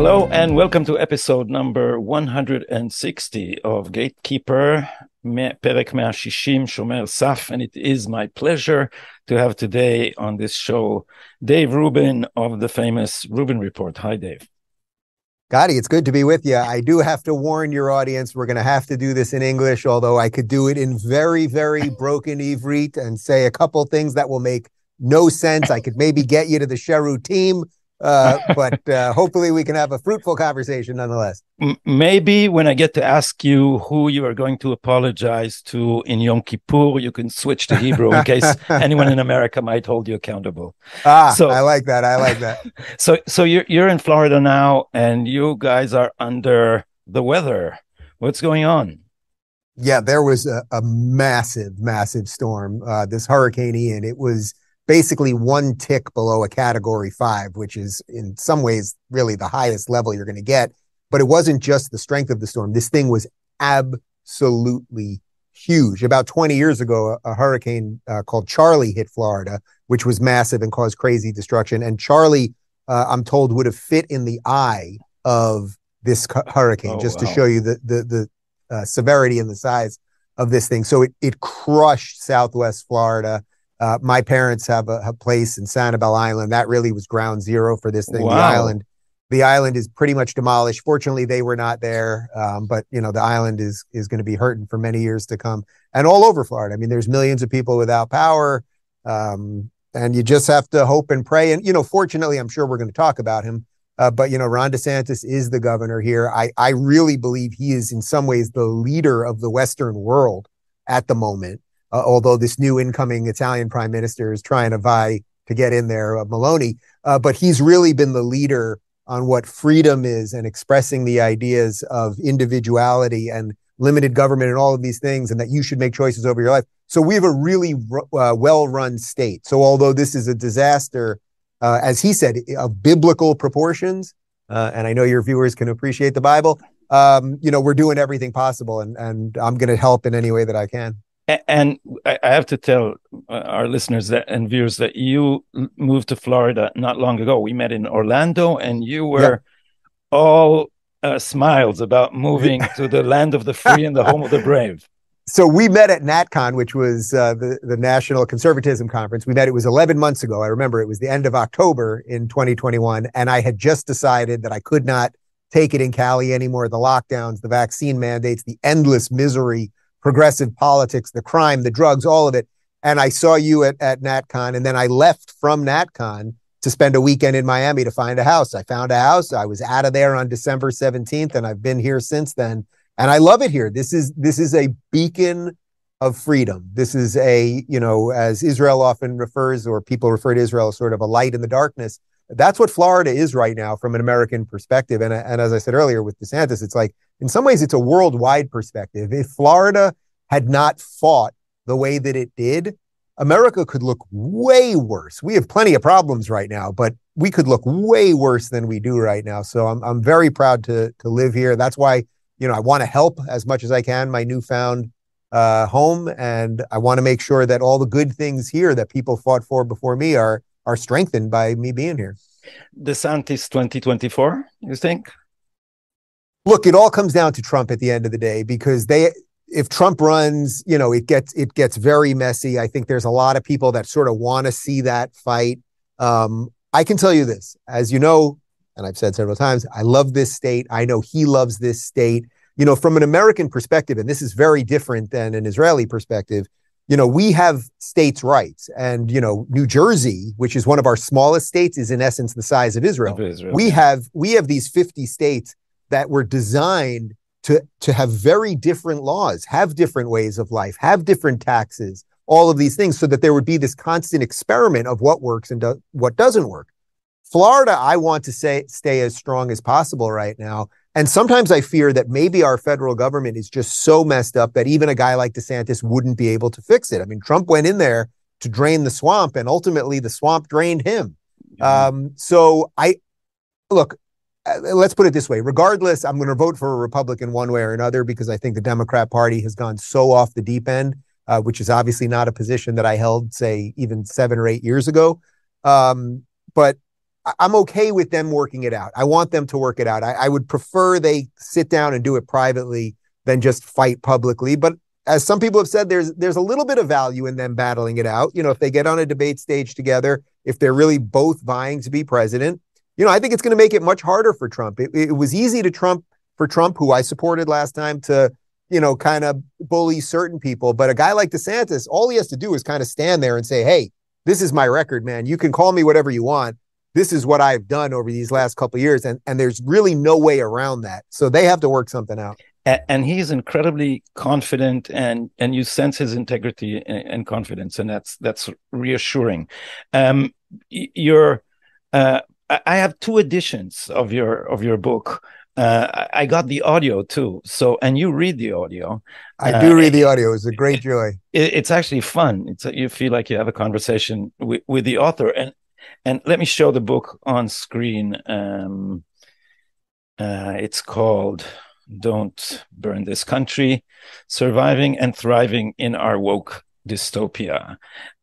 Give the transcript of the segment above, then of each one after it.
Hello and welcome to episode number 160 of Gatekeeper, Perek 160, Shomer Saf, and it is my pleasure to have today on this show Dave Rubin of the famous Rubin Report. Hi, Dave. Gadi, it's good to be with you. I do have to warn your audience, we're going to have to do this in English, although I could do it in very, very broken Ivrit and say a couple things that will make no sense. I could maybe get you to the sherutim uh, but uh, hopefully we can have a fruitful conversation nonetheless. Maybe when I get to ask you who you are going to apologize to in Yom Kippur, you can switch to Hebrew in case anyone in America might hold you accountable. Ah, so I like that. I like that. So, so you're you're in Florida now, and you guys are under the weather. What's going on? Yeah, there was a, a massive, massive storm. Uh, this Hurricane Ian. It was basically one tick below a category five, which is in some ways really the highest level you're going to get. But it wasn't just the strength of the storm. This thing was absolutely huge. About 20 years ago, a, a hurricane uh, called Charley hit Florida, which was massive and caused crazy destruction. And Charley, uh, I'm told, would have fit in the eye of this cu- hurricane, oh, just wow. to show you the the, the uh, severity and the size of this thing. So it it crushed Southwest Florida. Uh, my parents have a, a, place in Sanibel Island. That really was ground zero for this thing. Wow. The island, the island is pretty much demolished. Fortunately, they were not there, um, but you know the island is is going to be hurting for many years to come, and all over Florida. I mean, there's millions of people without power, um, and you just have to hope and pray. And you know, fortunately, I'm sure we're going to talk about him. Uh, but you know, Ron DeSantis is the governor here. I I really believe he is in some ways the leader of the Western world at the moment uh, although this new incoming Italian prime minister is trying to vie to get in there, uh, Meloni. Uh, but he's really been the leader on what freedom is and expressing the ideas of individuality and limited government and all of these things, and that you should make choices over your life. So we have a really uh, well-run state. So although this is a disaster, uh, as he said, of biblical proportions, uh, and I know your viewers can appreciate the Bible. Um, you know, we're doing everything possible, and and I'm going to help in any way that I can and I have to tell uh, our listeners that and viewers that you moved to Florida not long ago. We met in Orlando, and you were all uh, smiles about moving to the land of the free and the home of the brave. So we met at NatCon, which was uh, the the National Conservatism Conference. We met. It was 11 months ago. I remember it was the end of October in 2021, and I had just decided that I could not take it in Cali anymore. The lockdowns, the vaccine mandates, the endless misery progressive politics, the crime, the drugs, all of it. And I saw you at, at NatCon, and then I left from NatCon to spend a weekend in Miami to find a house. I found a house. I was out of there on December 17th, and I've been here since then. And I love it here. This is this is a beacon of freedom. This is a, you know, as Israel often refers, or people refer to Israel as sort of a light in the darkness. That's what Florida is right now from an American perspective. And, and as I said earlier with DeSantis, it's like in some ways, it's a worldwide perspective. If Florida had not fought the way that it did, America could look way worse. We have plenty of problems right now, but we could look way worse than we do right now. So I'm I'm very proud to to live here. That's why you know I want to help as much as I can my newfound uh, home, and I want to make sure that all the good things here that people fought for before me are are strengthened by me being here. DeSantis 2024, you think? Look, it all comes down to Trump at the end of the day because they if Trump runs, you know, it gets it gets very messy. I think there's a lot of people that sort of want to see that fight. Um, I can tell you this, as you know, and I've said several times, I love this state. I know he loves this state. You know, from an American perspective, and this is very different than an Israeli perspective. You know, we have states' rights, and you know, New Jersey, which is one of our smallest states, is in essence the size of Israel. Of Israel. We have we have these 50 states that were designed to, to have very different laws, have different ways of life, have different taxes, all of these things, so that there would be this constant experiment of what works and do, what doesn't work. Florida, I want to say stay as strong as possible right now. And sometimes I fear that maybe our federal government is just so messed up that even a guy like DeSantis wouldn't be able to fix it. I mean, Trump went in there to drain the swamp, and ultimately the swamp drained him. Um, so I look, let's put it this way. Regardless i'm going to vote for a republican one way or another because i think the democrat party has gone so off the deep end uh, which is obviously not a position that i held say even seven or eight years ago. Um, but i'm okay with them working it out. I want them to work it out. I, I would prefer they sit down and do it privately than just fight publicly. But as some people have said there's there's a little bit of value in them battling it out. You know if they get on a debate stage together if they're really both vying to be president you know, I think it's going to make it much harder for Trump. It, it was easy to Trump for Trump, who I supported last time, to you know, kind of bully certain people. But a guy like DeSantis, all he has to do is kind of stand there and say, "Hey, this is my record, man. You can call me whatever you want. This is what I've done over these last couple years." And and there's really no way around that. So they have to work something out. And he's incredibly confident, and and you sense his integrity and confidence, and that's that's reassuring. Um, you're uh, I have two editions of your of your book. Uh, I got the audio too. So, and you read the audio. I do uh, read the audio. It's a great joy. It, it's actually fun. It's you feel like you have a conversation with, with the author. And and let me show the book on screen. Um, uh, it's called "Don't Burn This Country: Surviving and Thriving in Our Woke Dystopia,"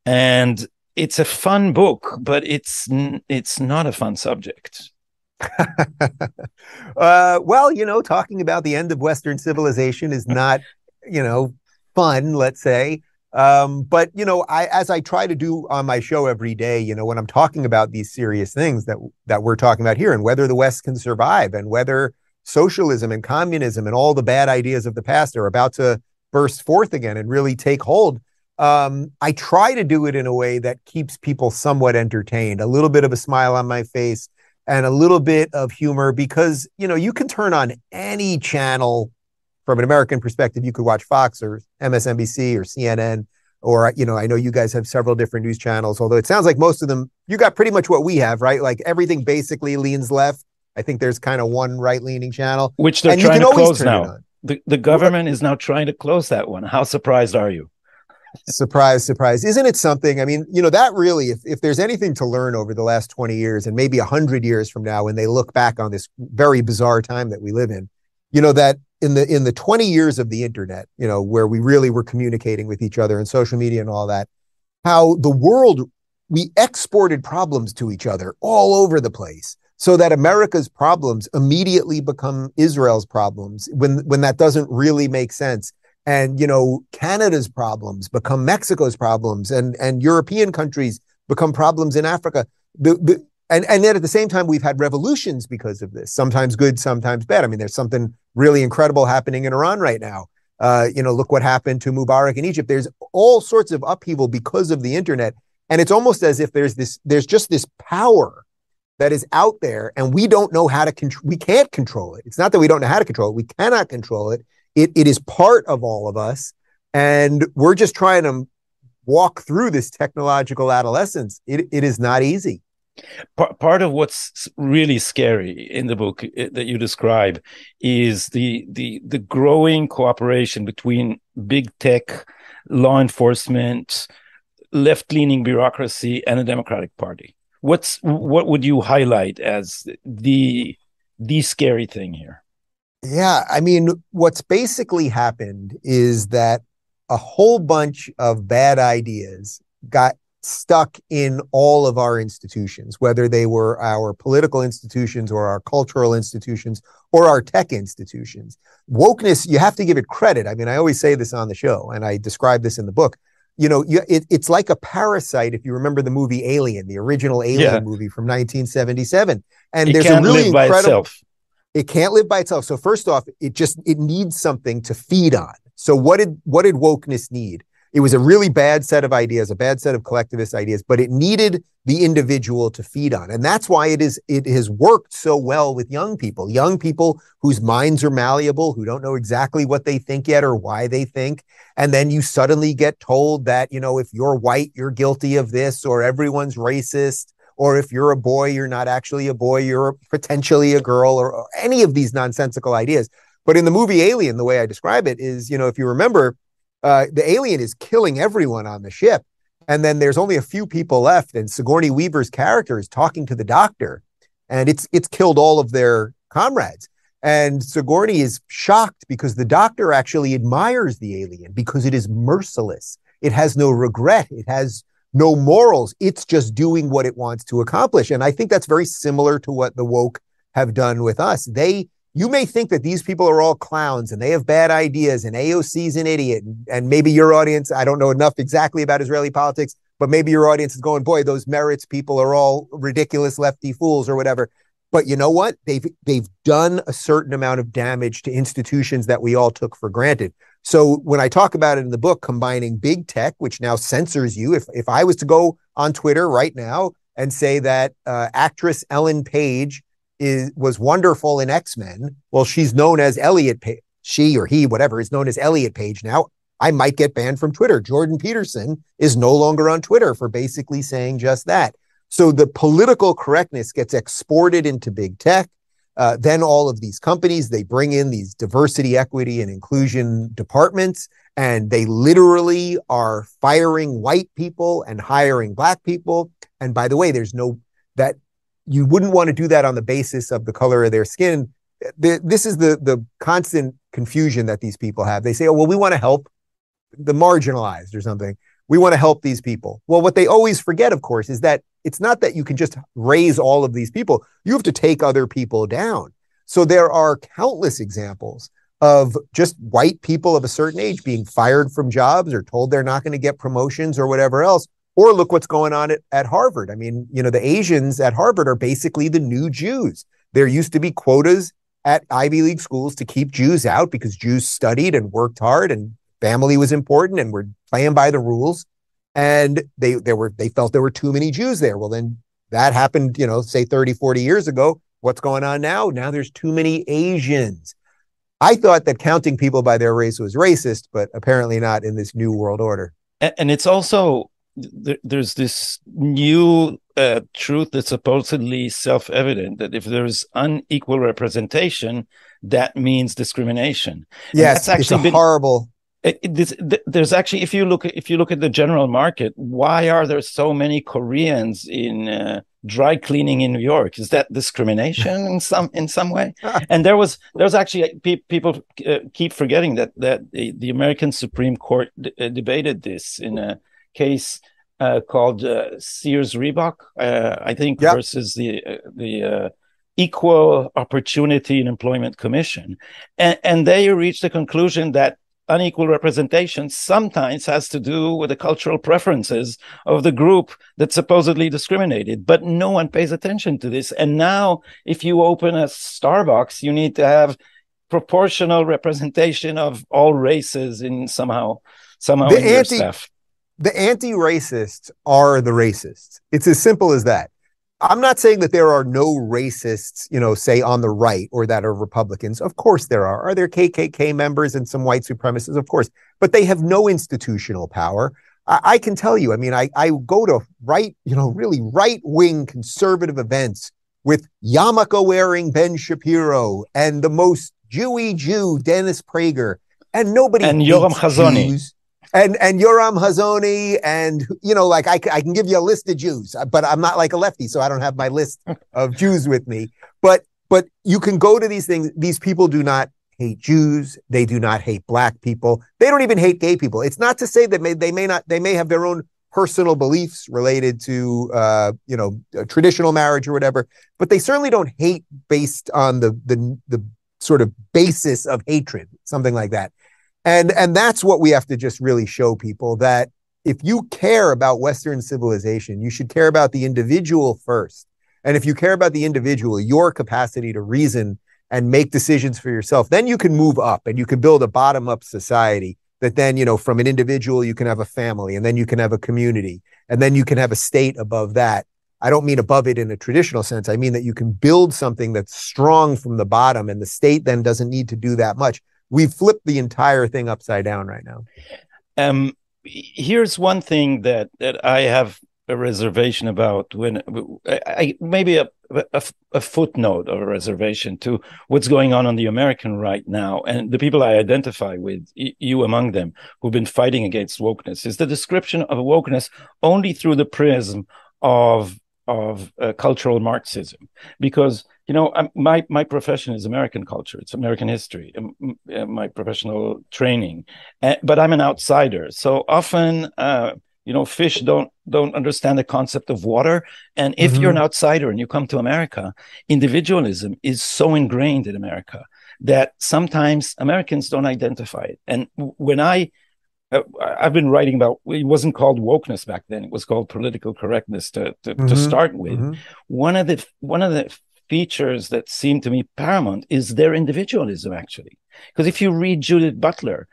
and it's a fun book, but it's it's not a fun subject. uh, well, you know, talking about the end of Western civilization is not, you know, fun. Let's say, um, but you know, I as I try to do on my show every day, you know, when I'm talking about these serious things that that we're talking about here, and whether the West can survive, and whether socialism and communism and all the bad ideas of the past are about to burst forth again and really take hold um, I try to do it in a way that keeps people somewhat entertained, a little bit of a smile on my face and a little bit of humor because, you know, you can turn on any channel from an American perspective. You could watch Fox or MSNBC or CNN, or, you know, I know you guys have several different news channels, although it sounds like most of them, you got pretty much what we have, right? Like everything basically leans left. I think there's kind of one right leaning channel, which they're and trying to close now. The, the government is now trying to close that one. How surprised are you? Surprise, surprise. Isn't it something? I mean, you know, that really, if, if there's anything to learn over the last 20 years and maybe 100 years from now, when they look back on this very bizarre time that we live in, you know, that in the in the 20 years of the internet, you know, where we really were communicating with each other and social media and all that, how the world we exported problems to each other all over the place so that America's problems immediately become Israel's problems when when that doesn't really make sense and you know Canada's problems become Mexico's problems, and and European countries become problems in Africa. The, the, and and yet at the same time we've had revolutions because of this. Sometimes good, sometimes bad. I mean, there's something really incredible happening in Iran right now. Uh, you know, look what happened to Mubarak in Egypt. There's all sorts of upheaval because of the internet, and it's almost as if there's this there's just this power that is out there, and we don't know how to control. We can't control it. It's not that we don't know how to control it. We cannot control it it, it is part of all of us. And we're just trying to walk through this technological adolescence. It, it is not easy. Part of what's really scary in the book eh, that you describe is the the the growing cooperation between big tech, law enforcement, left leaning bureaucracy, and the Democratic Party. What's what would you highlight as the the scary thing here? Yeah, I mean, what's basically happened is that a whole bunch of bad ideas got stuck in all of our institutions, whether they were our political institutions or our cultural institutions or our tech institutions. Wokeness, you have to give it credit. I mean, I always say this on the show, and I describe this in the book. You know, you, it, it's like a parasite. If you remember the movie Alien, the original Alien yeah. movie from 1977, and it there's a really incredible. It can't live by itself. So first off, it just it needs something to feed on. So what did what did wokeness need? It was a really bad set of ideas, a bad set of collectivist ideas, but it needed the individual to feed on. And that's why it is it has worked so well with young people, young people whose minds are malleable, who don't know exactly what they think yet or why they think. And then you suddenly get told that, you know, if you're white, you're guilty of this or everyone's racist or if you're a boy, you're not actually a boy, you're potentially a girl, or, or any of these nonsensical ideas. But in the movie Alien, the way I describe it is, you know, if you remember, uh, the alien is killing everyone on the ship. And then there's only a few people left. And Sigourney Weaver's character is talking to the doctor. and it's it's killed all of their comrades. And Sigourney is shocked because the doctor actually admires the alien because it is merciless. It has no regret. It has no morals. It's just doing what it wants to accomplish. And I think that's very similar to what the woke have done with us. They, you may think that these people are all clowns and they have bad ideas and AOC's an idiot. And maybe your audience, I don't know enough exactly about Israeli politics, but maybe your audience is going, boy, those Meretz people are all ridiculous lefty fools or whatever. But you know what? They've they've done a certain amount of damage to institutions that we all took for granted. So when I talk about it in the book, combining big tech, which now censors you, if if I was to go on Twitter right now and say that uh, actress Ellen Page is was wonderful in X Men, well, she's known as Elliot Page. She or he, whatever, is known as Elliot Page now. I might get banned from Twitter. Jordan Peterson is no longer on Twitter for basically saying just that. So the political correctness gets exported into big tech. Uh, then all of these companies they bring in these diversity, equity, and inclusion departments, and they literally are firing white people and hiring black people. And by the way, there's no that you wouldn't want to do that on the basis of the color of their skin. The, this is the the constant confusion that these people have. They say, "Oh, well, we want to help the marginalized or something. We want to help these people." Well, what they always forget, of course, is that it's not that you can just raise all of these people. You have to take other people down. So there are countless examples of just white people of a certain age being fired from jobs or told they're not going to get promotions or whatever else. Or look what's going on at, at Harvard. I mean, you know, the Asians at Harvard are basically the new Jews. There used to be quotas at Ivy League schools to keep Jews out because Jews studied and worked hard and family was important and were playing by the rules and they there were they felt there were too many Jews there. Well, then that happened, you know, say 30, 40 years ago. What's going on now? Now there's too many Asians. I thought that counting people by their race was racist, but apparently not in this new world order. And it's also there's this new uh, truth that's supposedly self-evident that if there's unequal representation, that means discrimination. Yes, that's actually it's a been, horrible it, there's actually if you look if you look at the general market why are there so many koreans in uh, dry cleaning in new york? Is that discrimination in some in some way? And there was there's actually pe- people uh, keep forgetting that that the, the american supreme court d- uh, debated this in a case uh, called uh, sears roebuck uh, i think yep. versus the the equal opportunity and employment commission. And, and they reached the conclusion that unequal representation sometimes has to do with the cultural preferences of the group that supposedly discriminated, but no one pays attention to this. And now, if you open a Starbucks, you need to have proportional representation of all races in somehow somehow the anti. The anti-racists are the racists. It's as simple as that. I'm not saying that there are no racists, you know, say on the right or that are Republicans. Of course there are. Are there KKK members and some white supremacists? Of course. But they have no institutional power. I, I can tell you, I mean, I, I go to right, you know, really right wing conservative events with yarmulke wearing Ben Shapiro and the most Jewy Jew, Dennis Prager, and nobody. And Yoram Hazony. Jews and and Yoram Hazony, and you know, like I, I can give you a list of Jews, but I'm not like a lefty, so I don't have my list of Jews with me. But but you can go to these things. These people do not hate Jews. They do not hate black people. They don't even hate gay people. It's not to say that may, they may not. They may have their own personal beliefs related to uh, you know traditional marriage or whatever, but they certainly don't hate based on the the the sort of basis of hatred, something like that. And and that's what we have to just really show people that if you care about Western civilization, you should care about the individual first. And if you care about the individual, your capacity to reason and make decisions for yourself, then you can move up and you can build a bottom up society that then, you know, from an individual, you can have a family and then you can have a community and then you can have a state above that. I don't mean above it in a traditional sense. I mean that you can build something that's strong from the bottom and the state then doesn't need to do that much we've flipped the entire thing upside down right now. Um, here's one thing that that I have a reservation about when I, maybe a, a, a footnote of a reservation to what's going on on the American right now and the people I identify with, you among them, who've been fighting against wokeness, is the description of wokeness only through the prism of of uh, cultural Marxism because you know my my profession is American culture, it's American history, um, uh, my professional training, uh, but I'm an outsider, so often. Uh, you know, fish don't don't understand the concept of water, and if mm-hmm. you're an outsider and you come to America, individualism is so ingrained in America that sometimes Americans don't identify it. And when I uh, I've been writing about it wasn't called wokeness back then it was called political correctness to to, mm-hmm. to start with mm-hmm. one of the one of the features that seem to me paramount is their individualism actually because if you read Judith Butler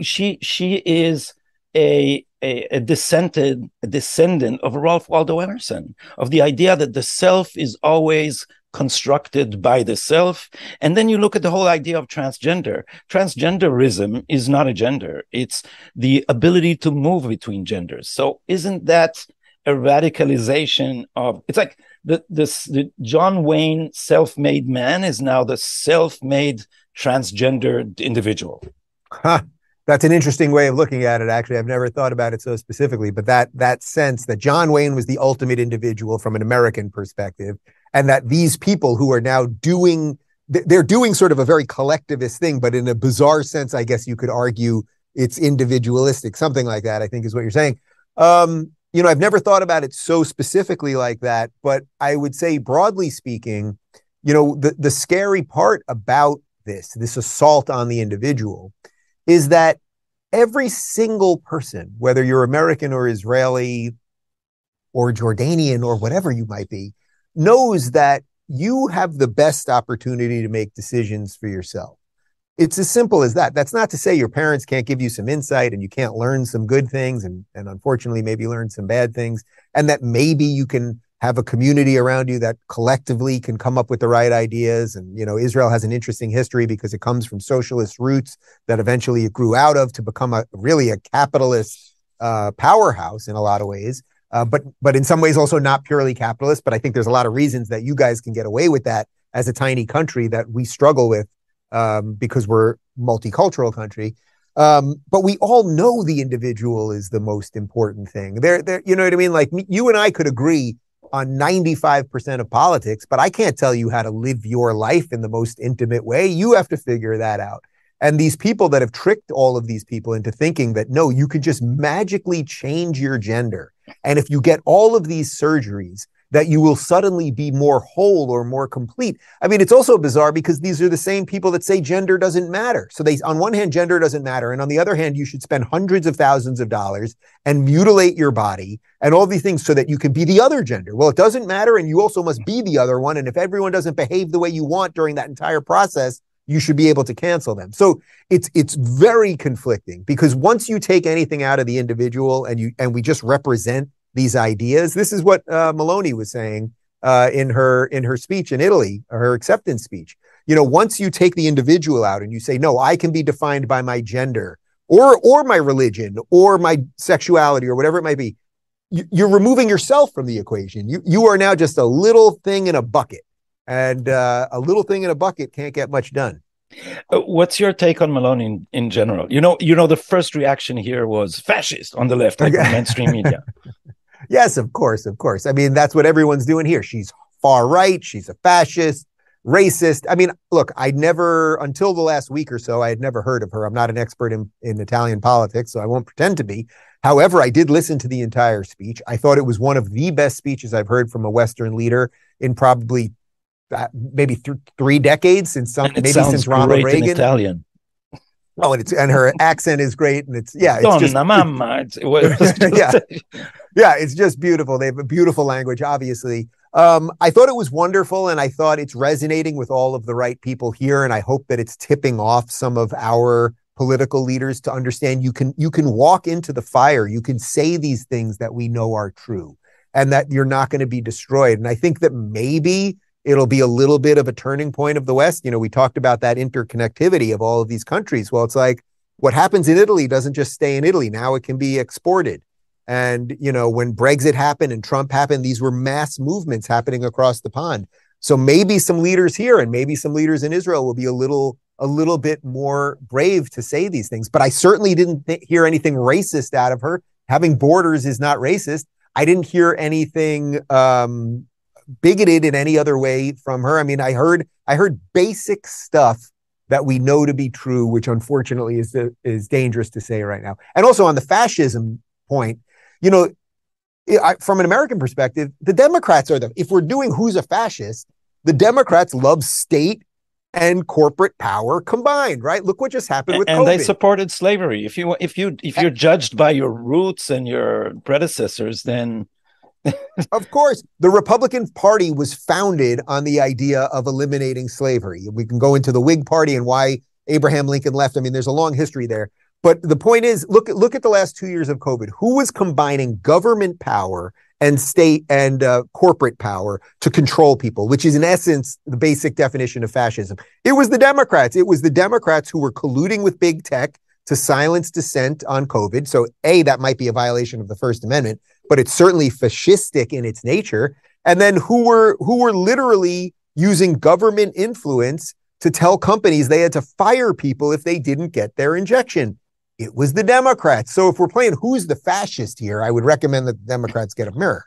she she is a a, a descendant a descendant of Ralph Waldo Emerson of the idea that the self is always constructed by the self. And then you look at the whole idea of transgender. Transgenderism is not a gender. It's the ability to move between genders. So isn't that a radicalization of, it's like the, this, the John Wayne self-made man is now the self-made transgendered individual. Huh. That's an interesting way of looking at it. Actually, I've never thought about it so specifically, but that that sense that John Wayne was the ultimate individual from an American perspective, and that these people who are now doing they're doing sort of a very collectivist thing but in a bizarre sense i guess you could argue it's individualistic something like that i think is what you're saying um, you know i've never thought about it so specifically like that but i would say broadly speaking you know the the scary part about this this assault on the individual is that every single person whether you're american or israeli or jordanian or whatever you might be knows that you have the best opportunity to make decisions for yourself. It's as simple as that. That's not to say your parents can't give you some insight and you can't learn some good things and, and unfortunately maybe learn some bad things. And that maybe you can have a community around you that collectively can come up with the right ideas. And, you know, Israel has an interesting history because it comes from socialist roots that eventually it grew out of to become a really a capitalist uh, powerhouse in a lot of ways uh, but but in some ways also not purely capitalist. But I think there's a lot of reasons that you guys can get away with that as a tiny country that we struggle with um, because we're multicultural country. Um, but we all know the individual is the most important thing. There, there, you know what I mean? Like you and I could agree on 95% of politics, but I can't tell you how to live your life in the most intimate way. You have to figure that out. And these people that have tricked all of these people into thinking that no, you could just magically change your gender and if you get all of these surgeries, that you will suddenly be more whole or more complete. I mean, it's also bizarre because these are the same people that say gender doesn't matter. So they, on one hand, gender doesn't matter. And on the other hand, you should spend hundreds of thousands of dollars and mutilate your body and all these things so that you can be the other gender. Well, it doesn't matter. And you also must be the other one. And if everyone doesn't behave the way you want during that entire process, you should be able to cancel them. So it's it's very conflicting because once you take anything out of the individual and you and we just represent these ideas, this is what uh, Meloni was saying uh, in her in her speech in Italy, her acceptance speech. You know, once you take the individual out and you say, no, I can be defined by my gender or or my religion or my sexuality or whatever it might be, you, you're removing yourself from the equation. You you are now just a little thing in a bucket and uh, a little thing in a bucket can't get much done. Uh, what's your take on Meloni in, in, general? You know, you know, the first reaction here was fascist on the left, like mainstream media. yes, of course, of course. I mean, that's what everyone's doing here. She's far right. She's a fascist, racist. I mean, look, I never, until the last week or so, I had never heard of her. I'm not an expert in, in Italian politics, so I won't pretend to be. However, I did listen to the entire speech. I thought it was one of the best speeches I've heard from a Western leader in probably uh, maybe th- three decades since some, maybe since Ronald Reagan. Italian. Oh, and it's and her accent is great, and it's yeah, it's Donna just mamma. yeah, yeah, it's just beautiful. They have a beautiful language, obviously. Um, I thought it was wonderful, and I thought it's resonating with all of the right people here, and I hope that it's tipping off some of our political leaders to understand you can you can walk into the fire, you can say these things that we know are true, and that you're not going to be destroyed. And I think that maybe it'll be a little bit of a turning point of the West. You know, we talked about that interconnectivity of all of these countries. Well, it's like what happens in Italy doesn't just stay in Italy. Now it can be exported. And, you know, when Brexit happened and Trump happened, these were mass movements happening across the pond. So maybe some leaders here and maybe some leaders in Israel will be a little a little bit more brave to say these things. But I certainly didn't th- hear anything racist out of her. Having borders is not racist. I didn't hear anything um, bigoted in any other way from her. I mean, I heard I heard basic stuff that we know to be true, which unfortunately is is dangerous to say right now. And also on the fascism point, you know, I, from an American perspective, the Democrats are the. If we're doing who's a fascist, the Democrats love state and corporate power combined, right? Look what just happened with and COVID. they supported slavery. If you if you if you're judged by your roots and your predecessors, then of course, the Republican Party was founded on the idea of eliminating slavery. We can go into the Whig Party and why Abraham Lincoln left. I mean, there's a long history there. But the point is, look at look at the last two years of COVID. Who was combining government power and state and uh, corporate power to control people, which is in essence the basic definition of fascism? It was the Democrats. It was the Democrats who were colluding with big tech to silence dissent on COVID. So, a that might be a violation of the First Amendment, but it's certainly fascistic in its nature. And then who were who were literally using government influence to tell companies they had to fire people if they didn't get their injection. It was the Democrats. So if we're playing who's the fascist here, I would recommend that the Democrats get a mirror.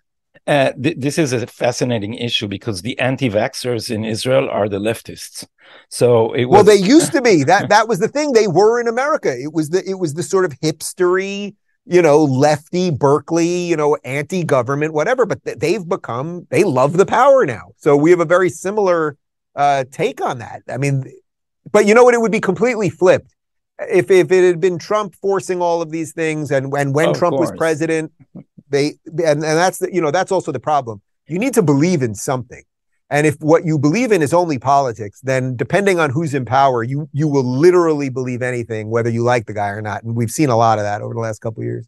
Uh, th- this is a fascinating issue because the anti-vaxxers in Israel are the leftists. So it was... well, they used to be that that was the thing. They were in America. It was the it was the sort of hipstery, you know, lefty Berkeley, you know, anti-government, whatever. But they've become they love the power now. So we have a very similar uh, take on that. I mean, but you know what? It would be completely flipped if if it had been Trump forcing all of these things, and when when Trump was president, they and, and that's the, you know that's also the problem. You need to believe in something, and if what you believe in is only politics, then depending on who's in power, you you will literally believe anything, whether you like the guy or not. And we've seen a lot of that over the last couple of years.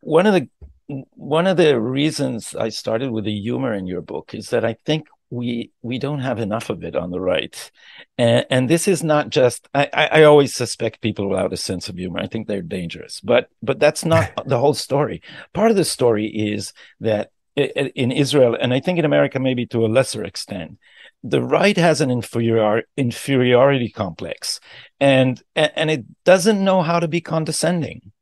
One of the one of the reasons I started with the humor in your book is that I think we we don't have enough of it on the right and, and this is not just I, I always suspect people without a sense of humor i think they're dangerous but but that's not the whole story part of the story is that in israel and i think in america maybe to a lesser extent the right has an inferior, inferiority complex and and it doesn't know how to be condescending.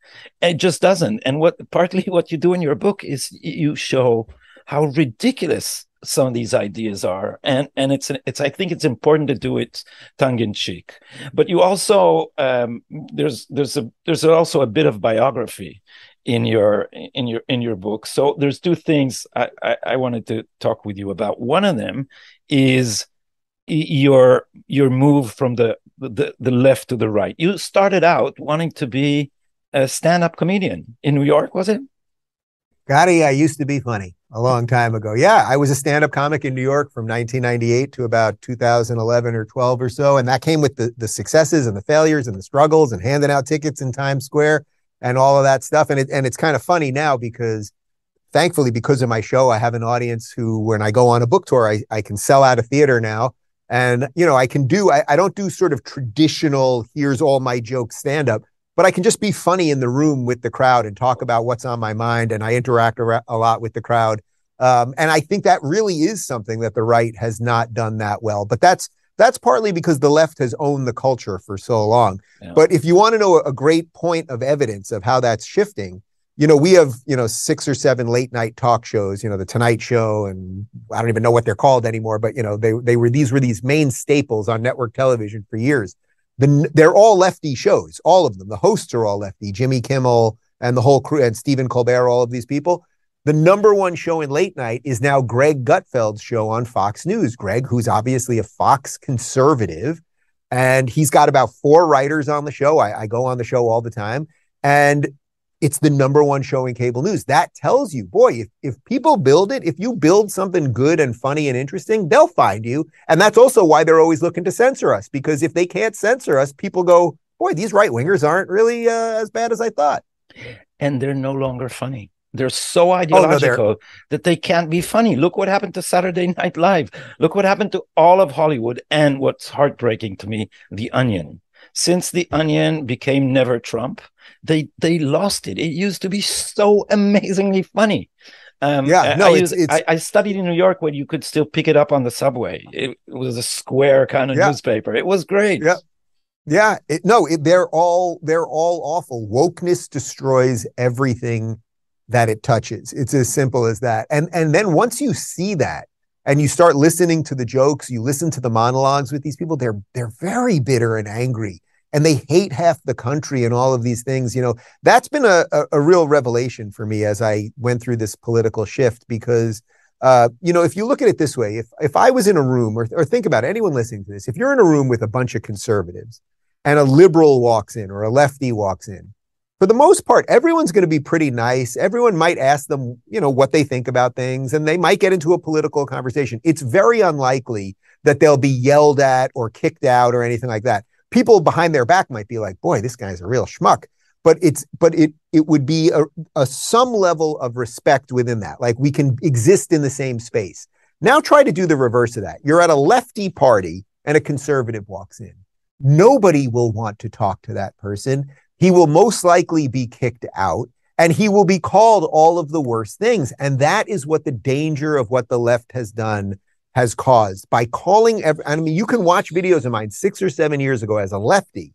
It just doesn't. And what partly what you do in your book is you show how ridiculous some of these ideas are and and it's it's i think it's important to do it tongue in cheek but you also um, there's there's a there's also a bit of biography in your in your in your book. So there's two things I, I i, wanted to talk with you about. One of them is your your move from the the, the left to the right. You started out wanting to be a stand-up comedian in new york was it? Gadi, I used to be funny a long time ago. Yeah, I was a stand-up comic in New York from 1998 to about 2011 or 12 or so, and that came with the the successes and the failures and the struggles and handing out tickets in Times Square and all of that stuff. And it and it's kind of funny now because thankfully because of my show, I have an audience who when I go on a book tour, I, I can sell out a theater now. And you know, I can do I, I don't do sort of traditional here's all my jokes stand-up but I can just be funny in the room with the crowd and talk about what's on my mind. And I interact a, a lot with the crowd. Um, and I think that really is something that the right has not done that well. But that's that's partly because the left has owned the culture for so long. Yeah. But if you want to know a, great point of evidence of how that's shifting, you know, we have, you know, six or seven late night talk shows, you know, the Tonight Show, and I don't even know what they're called anymore, but you know, they they were these were these main staples on network television for years. The, they're all lefty shows, all of them. The hosts are all lefty. Jimmy Kimmel and the whole crew, and Stephen Colbert, all of these people. The number one show in late night is now Greg Gutfeld's show on Fox News. Greg, who's obviously a Fox conservative, and he's got about four writers on the show. I, I go on the show all the time, and it's the number one show in cable news. That tells you, boy, if, if people build it, if you build something good and funny and interesting, they'll find you. And that's also why they're always looking to censor us, because if they can't censor us, people go, boy, these right wingers aren't really uh, as bad as I thought. And they're no longer funny. They're so ideological oh, no, that they can't be funny. Look what happened to Saturday Night Live. Look what happened to all of Hollywood. And what's heartbreaking to me, The Onion. Since The Onion became Never Trump, they they lost it. It used to be so amazingly funny. Um, yeah, no, I, it's, it's... I, I, studied in New York where you could still pick it up on the subway. It, it was a square kind of yeah. newspaper. It was great. Yeah, yeah. It, no, it, they're all they're all awful. Wokeness destroys everything that it touches. It's as simple as that. And and then once you see that and you start listening to the jokes, you listen to the monologues with these people, they're they're very bitter and angry and they hate half the country and all of these things. You know, that's been a, a, a real revelation for me as I went through this political shift because uh, you know, if you look at it this way, if if I was in a room, or or think about it, anyone listening to this, if you're in a room with a bunch of conservatives, and a liberal walks in or a lefty walks in, for the most part, everyone's going to be pretty nice. Everyone might ask them, you know, what they think about things, and they might get into a political conversation. It's very unlikely that they'll be yelled at or kicked out or anything like that. People behind their back might be like, "Boy, this guy's a real schmuck." But it's but it it would be a, a some level of respect within that. Like we can exist in the same space. Now try to do the reverse of that. You're at a lefty party and a conservative walks in. Nobody will want to talk to that person he will most likely be kicked out and he will be called all of the worst things. And that is what the danger of what the left has done has caused by calling every, I mean, you can watch videos of mine six or seven years ago as a lefty.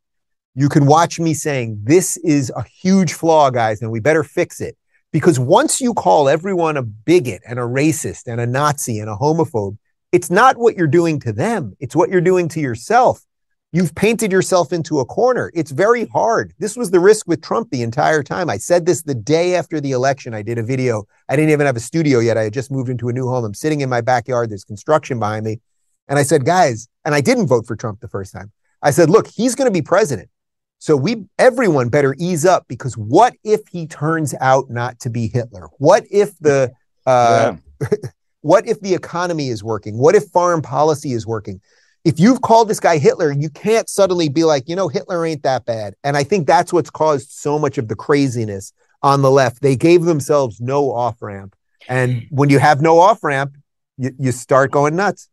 You can watch me saying, this is a huge flaw, guys, and we better fix it. Because once you call everyone a bigot and a racist and a Nazi and a homophobe, it's not what you're doing to them. It's what you're doing to yourself. You've painted yourself into a corner. It's very hard. This was the risk with Trump the entire time. I said this the day after the election. I did a video. I didn't even have a studio yet. I had just moved into a new home. I'm sitting in my backyard. There's construction behind me. And I said, guys, and I didn't vote for Trump the first time. I said, look, he's going to be president. So we, everyone better ease up because what if he turns out not to be Hitler? What if the, uh, yeah. what if the economy is working? What if foreign policy is working? If you've called this guy Hitler, you can't suddenly be like, you know, Hitler ain't that bad. And I think that's what's caused so much of the craziness on the left. They gave themselves no off ramp. And when you have no off ramp, you, you start going nuts.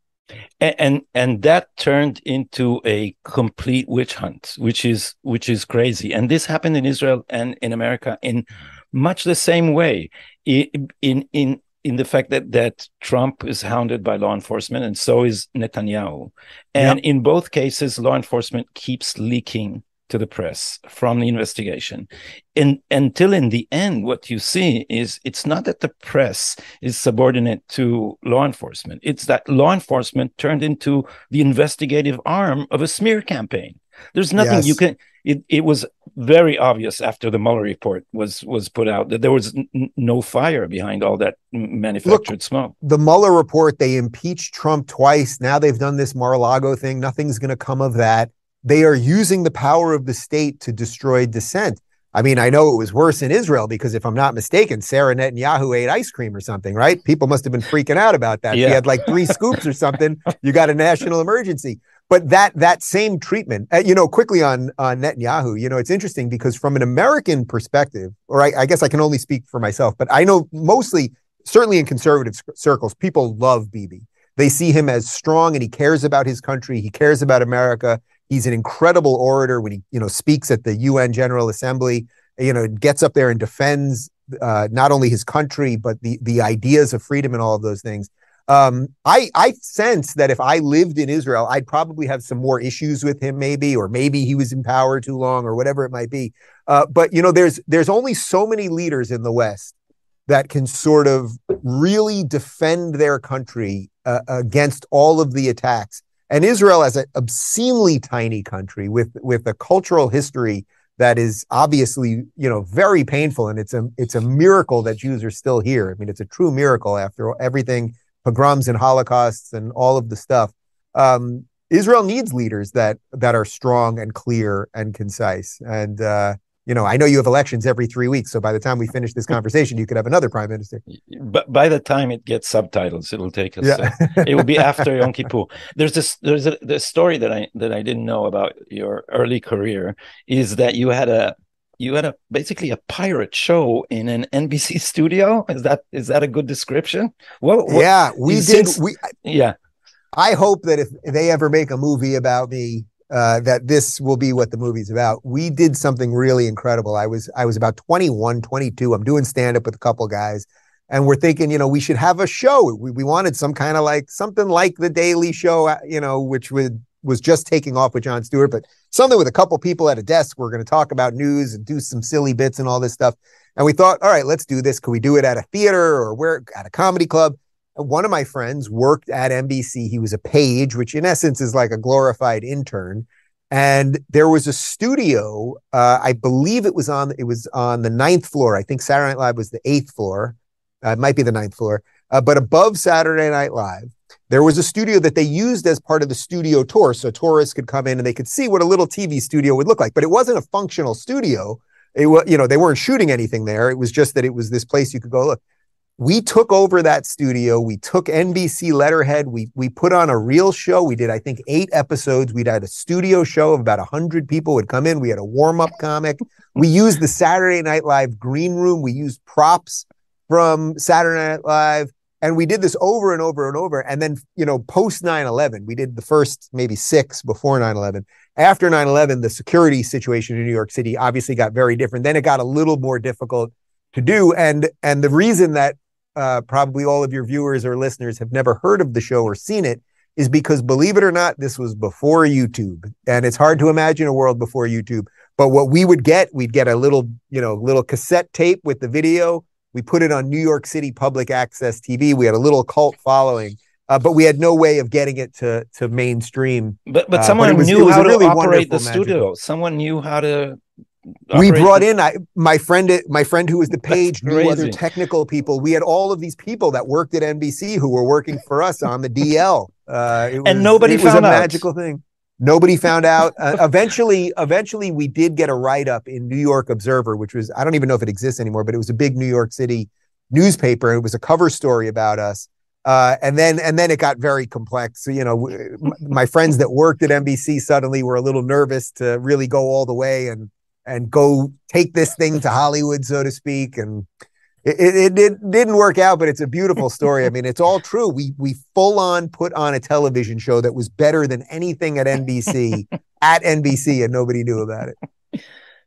And, and and that turned into a complete witch hunt, which is which is crazy. And this happened in Israel and in America in much the same way. In in in in the fact that that Trump is hounded by law enforcement and so is Netanyahu. And yep. in both cases, law enforcement keeps leaking to the press from the investigation. And until in the end, what you see is it's not that the press is subordinate to law enforcement. It's that law enforcement turned into the investigative arm of a smear campaign. There's nothing yes. you can it, it was very obvious after the Mueller report was was put out that there was n- no fire behind all that manufactured Look, smoke. The Mueller report, they impeached Trump twice. Now they've done this Mar-a-Lago thing. Nothing's going to come of that. They are using the power of the state to destroy dissent. I mean, I know it was worse in Israel because if I'm not mistaken, Sarah Netanyahu ate ice cream or something, right? People must have been freaking out about that. Yeah. He had like three scoops or something. You got a national emergency but that that same treatment, uh, you know, quickly on on Netanyahu, you know, it's interesting because from an American perspective, or I, I, guess I can only speak for myself, but I know mostly, certainly in conservative circles, people love Bibi. They see him as strong, and he cares about his country. He cares about America. He's an incredible orator when he, you know, speaks at the UN General Assembly. You know, gets up there and defends uh, not only his country but the the ideas of freedom and all of those things. Um, I I sense that if I lived in Israel, I'd probably have some more issues with him, maybe, or maybe he was in power too long, or whatever it might be. Uh, but you know, there's there's only so many leaders in the West that can sort of really defend their country uh, against all of the attacks. And Israel, as an obscenely tiny country with with a cultural history that is obviously you know very painful, and it's a it's a miracle that Jews are still here. I mean, it's a true miracle after everything pogroms and holocausts and all of the stuff. Um, Israel needs leaders that that are strong and clear and concise. And uh, you know, I know you have elections every three weeks, so by the time we finish this conversation, you could have another prime minister. But by the time it gets subtitles, it'll take us. Yeah. uh, it will be after Yom Kippur. There's this. There's a the story that I that I didn't know about your early career is that you had a you had a basically a pirate show in an NBC studio. Is that is that a good description? What, what yeah, we did. We yeah. I hope that if they ever make a movie about me, uh, that this will be what the movie's about. We did something really incredible. I was I was about 21, 22. I'm doing stand up with a couple guys, and we're thinking, you know, we should have a show. We we wanted some kind of like something like the Daily Show, uh, you know, which would was just taking off with Jon Stewart, but something with a couple people at a desk. We're going to talk about news and do some silly bits and all this stuff. And we thought, all right, let's do this. Could we do it at a theater or where at a comedy club? One of my friends worked at NBC. He was a page, which in essence is like a glorified intern. And there was a studio. Uh, I believe it was on. It was on the ninth floor. I think Saturday Night Live was the eighth floor. Uh, it might be the ninth floor. Uh, but above Saturday Night Live, there was a studio that they used as part of the studio tour. So tourists could come in and they could see what a little TV studio would look like. But it wasn't a functional studio. It was, you know, they weren't shooting anything there. It was just that it was this place you could go look. We took over that studio. We took NBC letterhead. We we put on a real show. We did, I think, eight episodes. We had a studio show of about hundred people would come in. We had a warm up comic. We used the Saturday Night Live green room. We used props from Saturday Night Live. And we did this over and over and over. And then, you know, post 9 11, we did the first maybe six before 9 11. After 9 11, the security situation in New York City obviously got very different. Then it got a little more difficult to do. And, and the reason that uh, probably all of your viewers or listeners have never heard of the show or seen it is because, believe it or not, this was before YouTube. And it's hard to imagine a world before YouTube. But what we would get, we'd get a little, you know, little cassette tape with the video we put it on New York City public access TV. We had a little cult following, uh, but we had no way of getting it to to mainstream. But but someone uh, but was, knew how really to operate the studio. Magical. Someone knew how to. We brought the... in I, my friend, my friend who was the page, knew other technical people. We had all of these people that worked at NBC who were working for us on the DL. Uh, was, and nobody it was a out. magical thing. Nobody found out. Uh, eventually, eventually, we did get a write up in New York Observer, which was I don't even know if it exists anymore, but it was a big New York City newspaper. It was a cover story about us. Uh, and then and then it got very complex. So, you know, my friends that worked at NBC suddenly were a little nervous to really go all the way and and go take this thing to Hollywood, so to speak. And it, it, it didn't work out, but it's a beautiful story. I mean, it's all true. We we full on put on a television show that was better than anything at NBC at NBC, and nobody knew about it.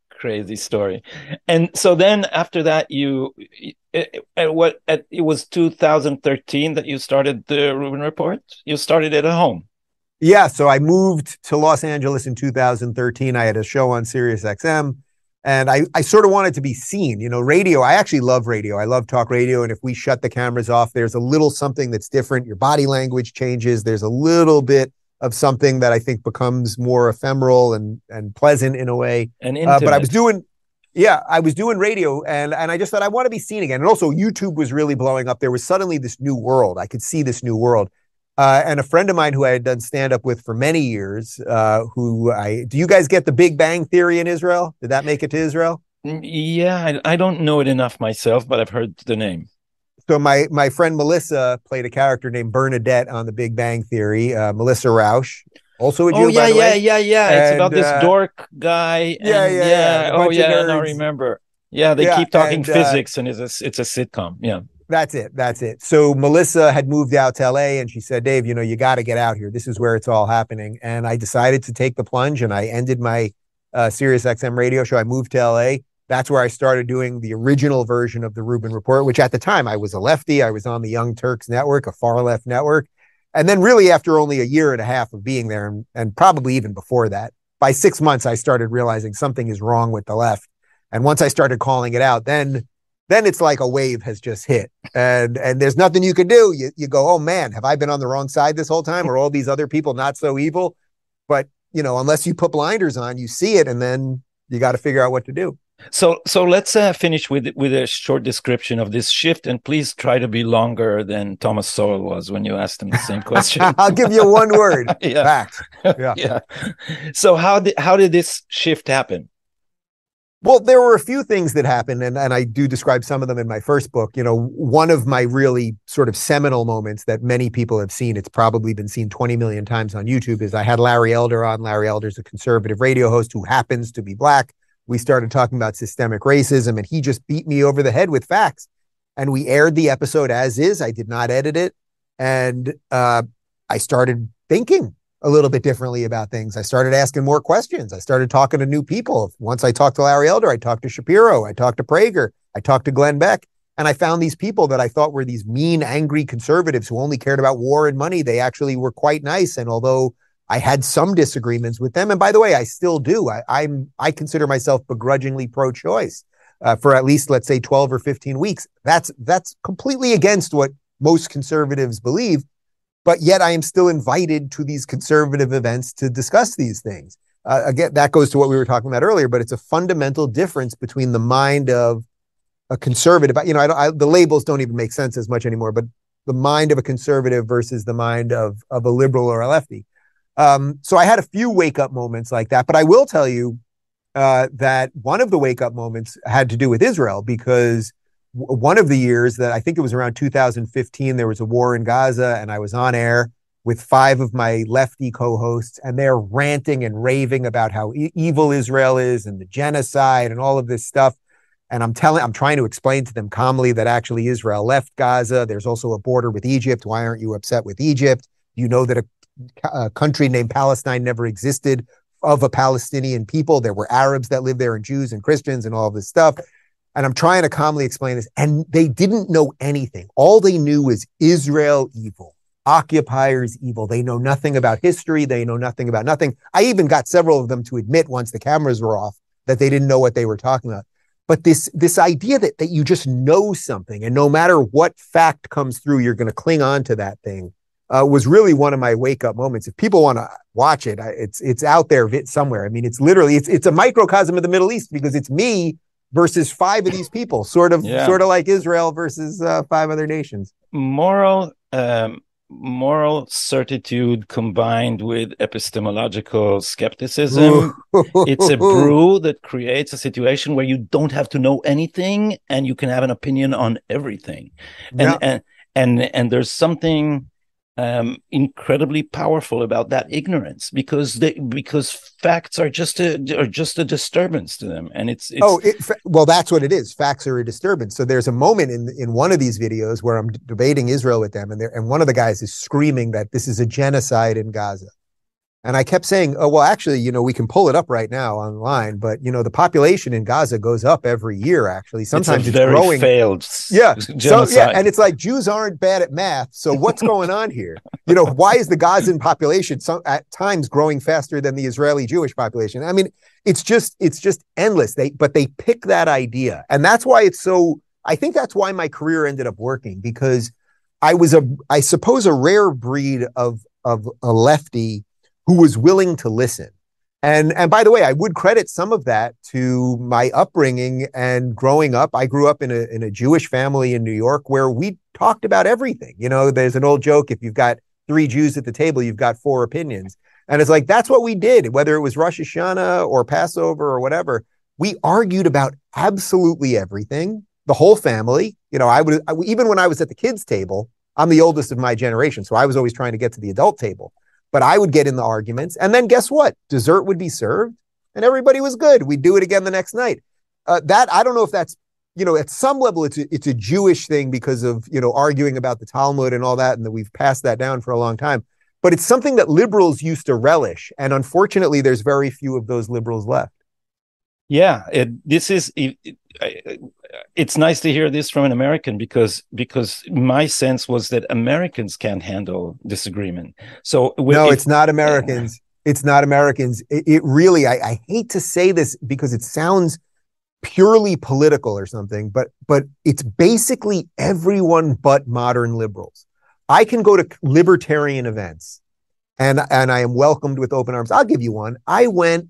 Crazy story. And so then after that, you it, it, what it was 2013 that you started the Rubin Report. You started it at home. Yeah, so I moved to Los Angeles in 2013. I had a show on Sirius XM and I, I sort of wanted to be seen. You know, radio, I actually love radio. I love talk radio. And if we shut the cameras off, there's a little something that's different. Your body language changes. There's a little bit of something that I think becomes more ephemeral and, and pleasant in a way. And uh, but I was doing, yeah, I was doing radio and, and I just thought I want to be seen again. And also YouTube was really blowing up. There was suddenly this new world. I could see this new world. Uh, and a friend of mine who I had done stand up with for many years, uh, who I do you guys get the Big Bang Theory in Israel? Did that make it to Israel? Mm, yeah, I, I don't know it enough myself, but I've heard the name. So my my friend Melissa played a character named Bernadette on the Big Bang Theory. Uh, Melissa Rauch, also a Jew. Oh yeah, yeah, yeah, yeah. And, it's about this uh, dork guy. And, yeah, yeah, yeah. Oh yeah, I remember. Yeah, they yeah, keep talking and, uh, physics, and it's a it's a sitcom. Yeah. That's it. That's it. So Melissa had moved out to LA and she said, Dave, you know, you got to get out here. This is where it's all happening. And I decided to take the plunge and I ended my uh, Sirius XM radio show. I moved to LA. That's where I started doing the original version of the Rubin Report, which at the time I was a lefty. I was on the Young Turks network, a far left network. And then, really, after only a year and a half of being there, and, and probably even before that, by six months, I started realizing something is wrong with the left. And once I started calling it out, then then it's like a wave has just hit. And and there's nothing you can do. You, you go oh man have i been on the wrong side this whole time? Or all these other people not so evil? But you know unless you put blinders on you see it and then you got to figure out what to do. So so let's uh, finish with with a short description of this shift and please try to be longer than thomas sowell was when you asked him the same question. I'll give you one word. Yeah. fact yeah. Yeah. So how did how did this shift happen well, there were a few things that happened, and, and I do describe some of them in my first book. You know, one of my really sort of seminal moments that many people have seen, it's probably been seen 20 million times on YouTube, is I had Larry Elder on. Larry Elder's a conservative radio host who happens to be black. We started talking about systemic racism, and he just beat me over the head with facts. And we aired the episode as is. I did not edit it. And uh, I started thinking a little bit differently about things. I started asking more questions. I started talking to new people. Once I talked to Larry Elder, I talked to Shapiro, I talked to Prager, I talked to Glenn Beck, and I found these people that I thought were these mean, angry conservatives who only cared about war and money. They actually were quite nice. And although I had some disagreements with them, and by the way, I still do. I, I'm I consider myself begrudgingly pro-choice uh, for at least let's say 12 or 15 weeks. That's that's completely against what most conservatives believe, but yet I am still invited to these conservative events to discuss these things. Uh, again, that goes to what we were talking about earlier, but it's a fundamental difference between the mind of a conservative. You know, I I, the labels don't even make sense as much anymore, but the mind of a conservative versus the mind of of a liberal or a lefty. Um, so I had a few wake up moments like that, but I will tell you uh, that one of the wake up moments had to do with Israel because one of the years that I think it was around 2015, there was a war in Gaza, and I was on air with five of my lefty co-hosts, and they're ranting and raving about how e- evil Israel is and the genocide and all of this stuff. And I'm telling, I'm trying to explain to them calmly that actually Israel left Gaza. There's also a border with Egypt. Why aren't you upset with Egypt? You know that a, a country named Palestine never existed of a Palestinian people. There were Arabs that lived there and Jews and Christians and all this stuff. And I'm trying to calmly explain this. And they didn't know anything. All they knew was Israel evil, occupiers evil. They know nothing about history. They know nothing about nothing. I even got several of them to admit once the cameras were off that they didn't know what they were talking about. But this this idea that that you just know something and no matter what fact comes through, you're going to cling on to that thing uh, was really one of my wake up moments. If people want to watch it, I, it's it's out there somewhere. I mean, it's literally it's it's a microcosm of the Middle East because it's me versus five of these people, sort of yeah. sort of like Israel versus uh, five other nations. Moral um, moral certitude combined with epistemological skepticism. it's a brew that creates a situation where you don't have to know anything and you can have an opinion on everything. And yeah. and and and there's something um, incredibly powerful about that ignorance because they because facts are just a are just a disturbance to them. And it's, it's oh it, well that's what it is. Facts are a disturbance. So there's a moment in in one of these videos where I'm debating Israel with them and and one of the guys is screaming that this is a genocide in Gaza and I kept saying, oh, well, actually, you know, we can pull it up right now online, but, you know, the population in Gaza goes up every year, actually. Sometimes it's, it's growing. failed. Yeah. So, yeah. And it's like Jews aren't bad at math. So what's going on here? You know, why is the Gazan population some, at times growing faster than the Israeli Jewish population? I mean, it's just, it's just endless. They, but they pick that idea. And that's why it's so, I think that's why my career ended up working because I was a, I suppose, a rare breed of, of a lefty who was willing to listen. And, and by the way, I would credit some of that to my upbringing and growing up. I grew up in a, in a Jewish family in New York where we talked about everything. You know, there's an old joke if you've got three Jews at the table, you've got four opinions. And it's like, that's what we did, whether it was Rosh Hashanah or Passover or whatever. We argued about absolutely everything, the whole family. You know, I would, even when I was at the kids' table, I'm the oldest of my generation. So I was always trying to get to the adult table but I would get in the arguments. And then guess what? Dessert would be served and everybody was good. We'd do it again the next night. Uh, that, I don't know if that's, you know, at some level, it's a, it's a Jewish thing because of, you know, arguing about the Talmud and all that. And that we've passed that down for a long time. But it's something that liberals used to relish. And unfortunately, there's very few of those liberals left. Yeah, it, this is it, it's nice to hear this from an American because because my sense was that Americans can't handle disagreement. So no, if, it's not Americans. it's not Americans. It, it really, I, I hate to say this because it sounds purely political or something, but but it's basically everyone but modern liberals. I can go to libertarian events and and I am welcomed with open arms. I'll give you one. I went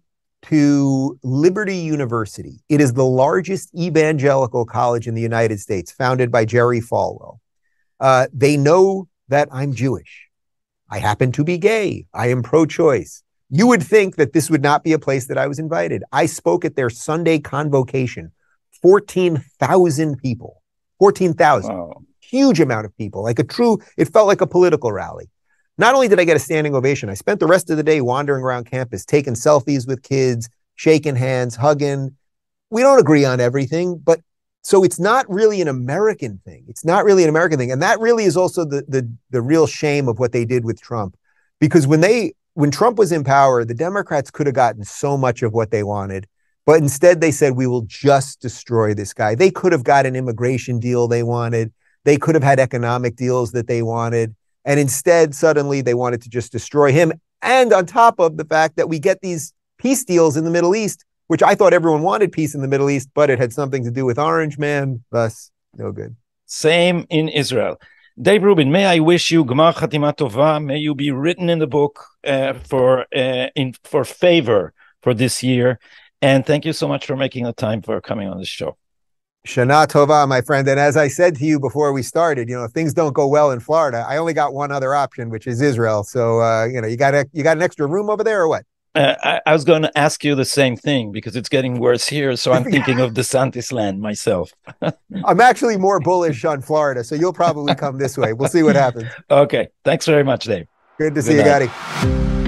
to Liberty University. It is the largest evangelical college in the United States, founded by Jerry Falwell. Uh, they know that I'm Jewish. I happen to be gay. I am pro choice. You would think that this would not be a place that I was invited. I spoke at their Sunday convocation, 14,000 people. 14,000. Wow. Huge amount of people, like a true, it felt like a political rally. Not only did I get a standing ovation, I spent the rest of the day wandering around campus, taking selfies with kids, shaking hands, hugging. We don't agree on everything, but so it's not really an American thing. It's not really an American thing. And that really is also the the the real shame of what they did with Trump. Because when they when Trump was in power, the Democrats could have gotten so much of what they wanted. But instead, they said, we will just destroy this guy. They could have got an immigration deal they wanted. They could have had economic deals that they wanted. And instead, suddenly they wanted to just destroy him. And on top of the fact that we get these peace deals in the Middle East, which I thought everyone wanted peace in the Middle East, but it had something to do with Orange Man, thus no good. Same in Israel. Dave Rubin, may I wish you Gmar Chatima Tova. May you be written in the book uh, for uh, in for favor for this year. And thank you so much for making the time for coming on this show. Shana Tova, my friend. And as I said to you before we started, you know, if things don't go well in Florida, I only got one other option, which is Israel. So, uh, you know, you got a, you got an extra room over there or what? Uh, I, I, was going to ask you the same thing because it's getting worse here. So I'm thinking of DeSantis land myself. I'm actually more bullish on Florida. So you'll probably come this way. We'll see what happens. Okay. Thanks very much, Dave. Good to Good see night. you, Gadi.